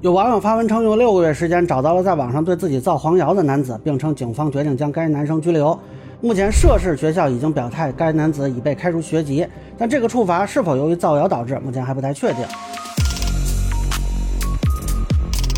有网友发文称，用六个月时间找到了在网上对自己造黄谣的男子，并称警方决定将该男生拘留。目前涉事学校已经表态，该男子已被开除学籍，但这个处罚是否由于造谣导致，目前还不太确定。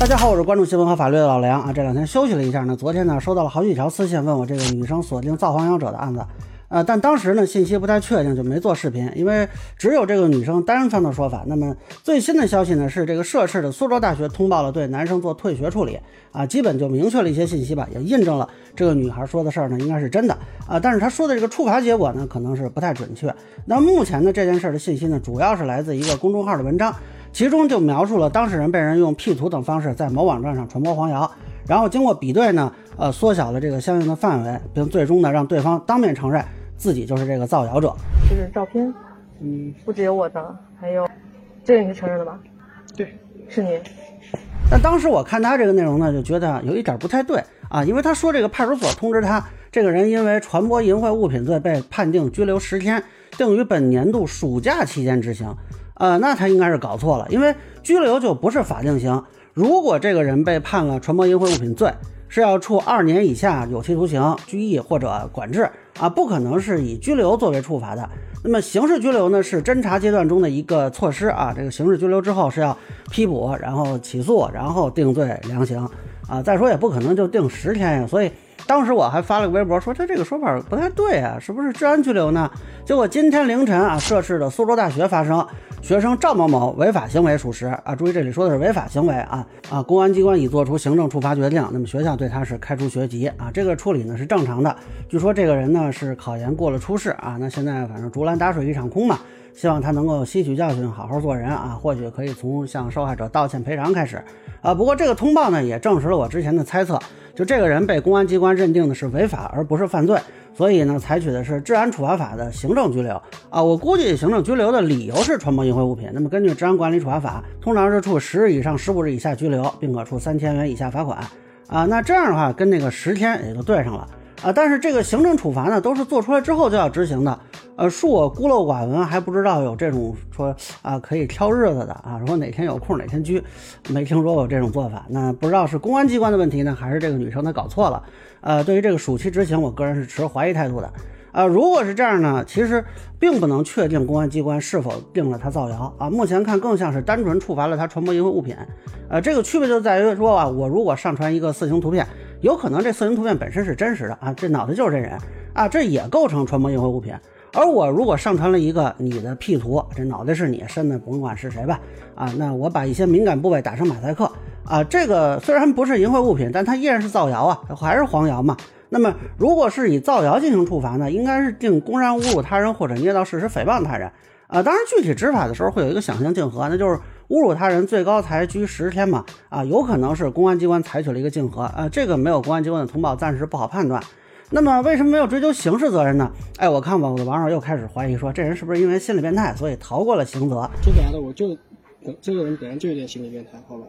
大家好，我是关注新闻和法律的老梁啊。这两天休息了一下呢，昨天呢收到了好几条私信，问我这个女生锁定造黄谣者的案子。呃，但当时呢，信息不太确定，就没做视频，因为只有这个女生单方的说法。那么最新的消息呢，是这个涉事的苏州大学通报了对男生做退学处理，啊，基本就明确了一些信息吧，也印证了这个女孩说的事儿呢，应该是真的啊。但是她说的这个处罚结果呢，可能是不太准确。那目前呢，这件事的信息呢，主要是来自一个公众号的文章，其中就描述了当事人被人用 P 图等方式在某网站上传播黄谣，然后经过比对呢，呃，缩小了这个相应的范围，并最终呢，让对方当面承认。自己就是这个造谣者，这是照片，嗯，不只有我的，还有，这个你是承认的吧？对，是你。但当时我看他这个内容呢，就觉得有一点不太对啊，因为他说这个派出所通知他，这个人因为传播淫秽物品罪被判定拘留十天，定于本年度暑假期间执行。呃，那他应该是搞错了，因为拘留就不是法定刑，如果这个人被判了传播淫秽物品罪，是要处二年以下有期徒刑、拘役或者管制。啊，不可能是以拘留作为处罚的。那么刑事拘留呢，是侦查阶段中的一个措施啊。这个刑事拘留之后是要批捕，然后起诉，然后定罪量刑啊。再说也不可能就定十天呀。所以当时我还发了个微博说他这个说法不太对啊，是不是治安拘留呢？结果今天凌晨啊，涉事的苏州大学发生。学生赵某某违法行为属实啊，注意这里说的是违法行为啊啊！公安机关已作出行政处罚决定，那么学校对他是开除学籍啊，这个处理呢是正常的。据说这个人呢是考研过了初试啊，那现在反正竹篮打水一场空嘛，希望他能够吸取教训，好好做人啊，或许可以从向受害者道歉赔偿开始啊。不过这个通报呢也证实了我之前的猜测，就这个人被公安机关认定的是违法而不是犯罪。所以呢，采取的是治安处罚法的行政拘留啊。我估计行政拘留的理由是传播淫秽物品。那么根据治安管理处罚法，通常是处十日以上十五日以下拘留，并可处三千元以下罚款啊。那这样的话，跟那个十天也就对上了啊。但是这个行政处罚呢，都是做出来之后就要执行的。呃，恕我孤陋寡闻，还不知道有这种说啊可以挑日子的啊，说哪天有空哪天拘，没听说过这种做法。那不知道是公安机关的问题呢，还是这个女生她搞错了？呃，对于这个暑期执行，我个人是持怀疑态度的。啊，如果是这样呢，其实并不能确定公安机关是否定了他造谣啊。目前看更像是单纯处罚了他传播淫秽物品。呃，这个区别就在于说啊，我如果上传一个色情图片，有可能这色情图片本身是真实的啊，这脑袋就是这人啊，这也构成传播淫秽物品。而我如果上传了一个你的 P 图，这脑袋是你，身子甭管是谁吧，啊，那我把一些敏感部位打成马赛克，啊，这个虽然不是淫秽物品，但它依然是造谣啊，还是黄谣嘛。那么如果是以造谣进行处罚呢，应该是定公然侮辱他人或者捏造事实诽谤他人，啊，当然具体执法的时候会有一个想象竞合，那就是侮辱他人最高才拘十天嘛，啊，有可能是公安机关采取了一个竞合，啊，这个没有公安机关的通报，暂时不好判断。那么为什么没有追究刑事责任呢？哎，我看网的网友又开始怀疑说，这人是不是因为心理变态，所以逃过了刑责？说白了，我就这个人本来就有点心理变态，好吧？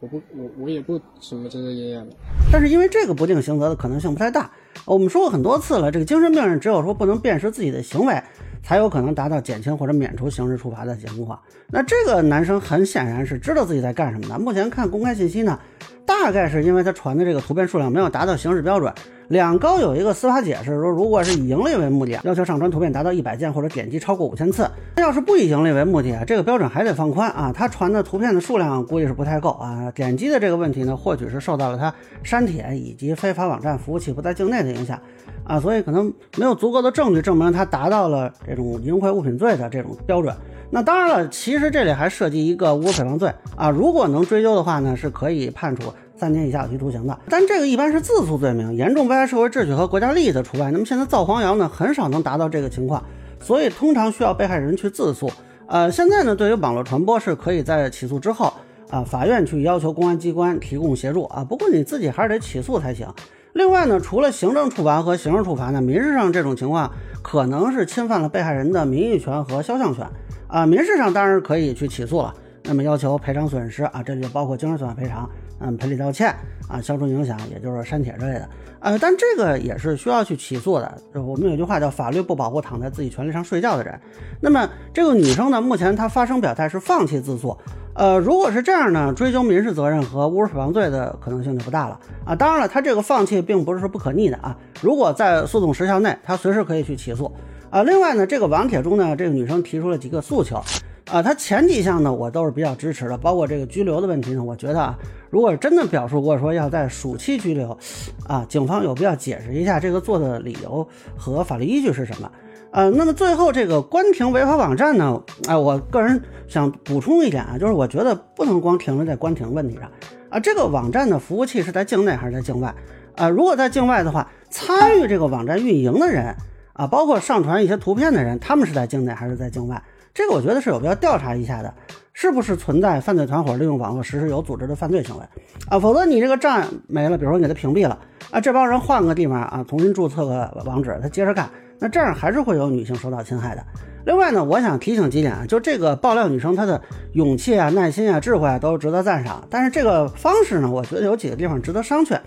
我不，我我也不什么遮遮掩掩的。但是因为这个不定刑责的可能性不太大。我们说过很多次了，这个精神病人只有说不能辨识自己的行为，才有可能达到减轻或者免除刑事处罚的结果。那这个男生很显然是知道自己在干什么的。目前看公开信息呢，大概是因为他传的这个图片数量没有达到刑事标准。两高有一个司法解释说，如果是以盈利为目的，要求上传图片达到一百件或者点击超过五千次。那要是不以盈利为目的啊，这个标准还得放宽啊。他传的图片的数量估计是不太够啊。点击的这个问题呢，或许是受到了他删帖以及非法网站服务器不在境内的影响啊，所以可能没有足够的证据证明他达到了这种淫秽物品罪的这种标准。那当然了，其实这里还涉及一个侮辱诽谤罪啊。如果能追究的话呢，是可以判处。三年以下有期徒刑的，但这个一般是自诉罪名，严重危害社会秩序和国家利益的除外。那么现在造黄谣呢，很少能达到这个情况，所以通常需要被害人去自诉。呃，现在呢，对于网络传播是可以在起诉之后啊，法院去要求公安机关提供协助啊。不过你自己还是得起诉才行。另外呢，除了行政处罚和刑事处罚呢，民事上这种情况可能是侵犯了被害人的名誉权和肖像权啊。民事上当然可以去起诉了。那么要求赔偿损失啊，这里就包括精神损害赔偿，嗯，赔礼道歉啊，消除影响，也就是删帖之类的。呃，但这个也是需要去起诉的。就我们有句话叫“法律不保护躺在自己权利上睡觉的人”。那么这个女生呢，目前她发声表态是放弃自诉。呃，如果是这样呢，追究民事责任和侮辱诽谤罪的可能性就不大了啊。当然了，她这个放弃并不是说不可逆的啊。如果在诉讼时效内，她随时可以去起诉啊。另外呢，这个网帖中呢，这个女生提出了几个诉求。啊，他前几项呢，我都是比较支持的，包括这个拘留的问题呢。我觉得啊，如果真的表述过说要在暑期拘留，啊，警方有必要解释一下这个做的理由和法律依据是什么。呃，那么最后这个关停违法网站呢，哎，我个人想补充一点啊，就是我觉得不能光停留在关停问题上啊，这个网站的服务器是在境内还是在境外？啊，如果在境外的话，参与这个网站运营的人啊，包括上传一些图片的人，他们是在境内还是在境外？这个我觉得是有必要调查一下的，是不是存在犯罪团伙利用网络实施有组织的犯罪行为啊？否则你这个站没了，比如说你给他屏蔽了啊，这帮人换个地方啊，重新注册个网址，他接着干，那这样还是会有女性受到侵害的。另外呢，我想提醒几点啊，就这个爆料女生她的勇气啊、耐心啊、智慧啊都值得赞赏，但是这个方式呢，我觉得有几个地方值得商榷。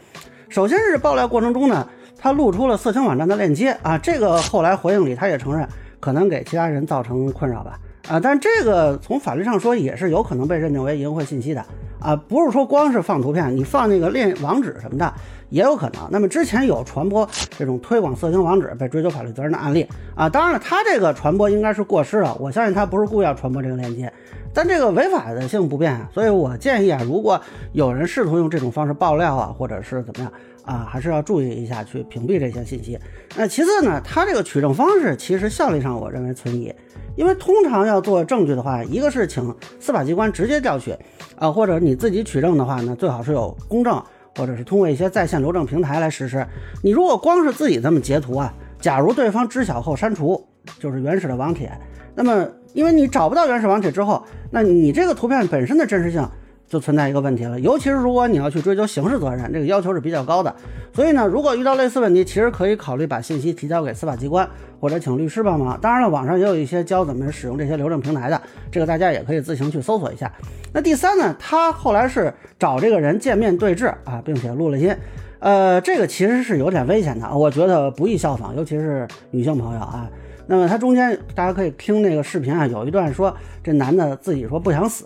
首先是爆料过程中呢，她露出了色情网站的链接啊，这个后来回应里她也承认。可能给其他人造成困扰吧，啊，但这个从法律上说也是有可能被认定为淫秽信息的，啊，不是说光是放图片，你放那个链网址什么的也有可能。那么之前有传播这种推广色情网址被追究法律责任的案例，啊，当然了，他这个传播应该是过失了，我相信他不是故意要传播这个链接，但这个违法的性不变，所以我建议啊，如果有人试图用这种方式爆料啊，或者是怎么样。啊，还是要注意一下，去屏蔽这些信息。那其次呢，它这个取证方式其实效率上我认为存疑，因为通常要做证据的话，一个是请司法机关直接调取，啊，或者你自己取证的话呢，最好是有公证，或者是通过一些在线留证平台来实施。你如果光是自己这么截图啊，假如对方知晓后删除，就是原始的网帖，那么因为你找不到原始网帖之后，那你这个图片本身的真实性。就存在一个问题了，尤其是如果你要去追究刑事责任，这个要求是比较高的。所以呢，如果遇到类似问题，其实可以考虑把信息提交给司法机关，或者请律师帮忙。当然了，网上也有一些教怎么使用这些留证平台的，这个大家也可以自行去搜索一下。那第三呢，他后来是找这个人见面对质啊，并且录了音，呃，这个其实是有点危险的，我觉得不宜效仿，尤其是女性朋友啊。那么他中间大家可以听那个视频啊，有一段说这男的自己说不想死。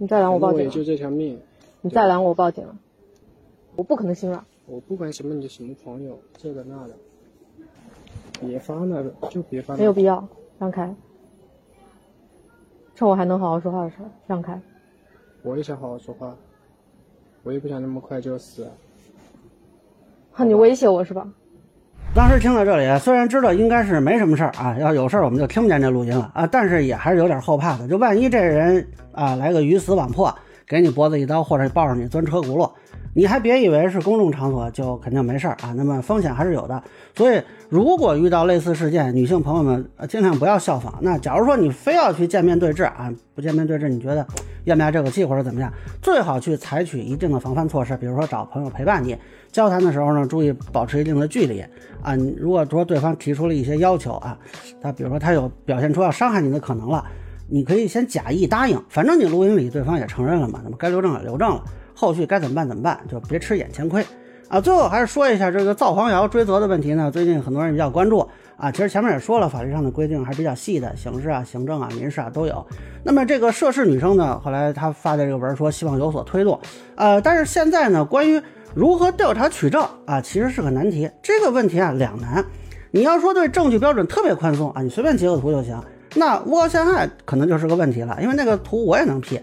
你再拦我报警，就这条命。你再拦我报警了，我不可能心软。我不管什么你的什么朋友，这个那的，别发那个，就别发。没有必要，让开。趁我还能好好说话的时候，让开。我也想好好说话，我也不想那么快就死。哼，你威胁我是吧？当时听到这里，虽然知道应该是没什么事儿啊，要有事儿我们就听不见这录音了啊，但是也还是有点后怕的。就万一这人啊来个鱼死网破，给你脖子一刀，或者抱着你钻车轱辘，你还别以为是公众场所就肯定没事儿啊。那么风险还是有的。所以如果遇到类似事件，女性朋友们尽量不要效仿。那假如说你非要去见面对质啊，不见面对质，你觉得咽不下这口气或者怎么样，最好去采取一定的防范措施，比如说找朋友陪伴你。交谈的时候呢，注意保持一定的距离啊。如果说对方提出了一些要求啊，他比如说他有表现出要伤害你的可能了，你可以先假意答应，反正你录音里对方也承认了嘛，那么该留证也留证了，后续该怎么办怎么办，就别吃眼前亏啊。最后还是说一下这个造黄谣追责的问题呢，最近很多人比较关注啊。其实前面也说了，法律上的规定还是比较细的，刑事啊、行政啊、民事啊都有。那么这个涉事女生呢，后来她发的这个文说希望有所推动，呃，但是现在呢，关于如何调查取证啊，其实是个难题。这个问题啊两难。你要说对证据标准特别宽松啊，你随便截个图就行，那诬告陷害可能就是个问题了，因为那个图我也能 P。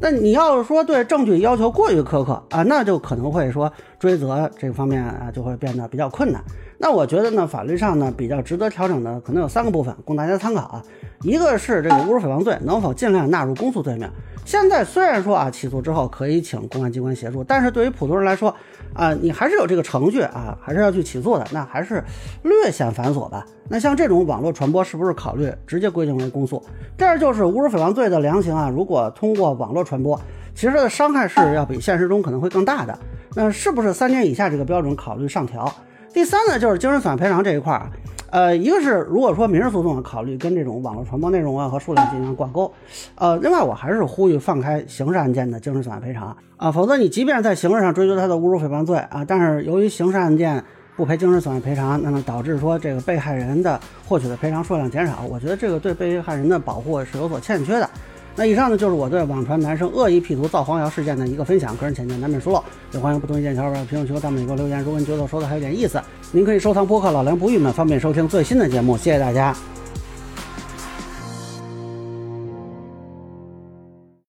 那你要是说对证据要求过于苛刻啊，那就可能会说追责这方面啊就会变得比较困难。那我觉得呢，法律上呢比较值得调整的可能有三个部分，供大家参考啊。一个是这个侮辱诽谤罪能否尽量纳入公诉罪名。现在虽然说啊，起诉之后可以请公安机关协助，但是对于普通人来说啊，你还是有这个程序啊，还是要去起诉的，那还是略显繁琐吧。那像这种网络传播，是不是考虑直接规定为公诉？第二就是侮辱诽谤罪的量刑啊，如果通过网络传播，其实它的伤害是要比现实中可能会更大的。那是不是三年以下这个标准考虑上调？第三呢，就是精神损害赔偿这一块儿，呃，一个是如果说民事诉讼考虑跟这种网络传播内容啊和数量进行挂钩，呃，另外我还是呼吁放开刑事案件的精神损害赔偿啊，否则你即便在刑事上追究他的侮辱诽谤罪啊，但是由于刑事案件不赔精神损害赔偿，那么导致说这个被害人的获取的赔偿数量减少，我觉得这个对被害人的保护是有所欠缺的。那以上呢就是我对网传男生恶意 P 图造黄谣事件的一个分享，个人浅见难免疏漏，也欢迎不同意见小伙伴评论区和弹幕里给我留言。如果您觉得我说的还有点意思，您可以收藏播客老梁不郁闷，方便收听最新的节目。谢谢大家。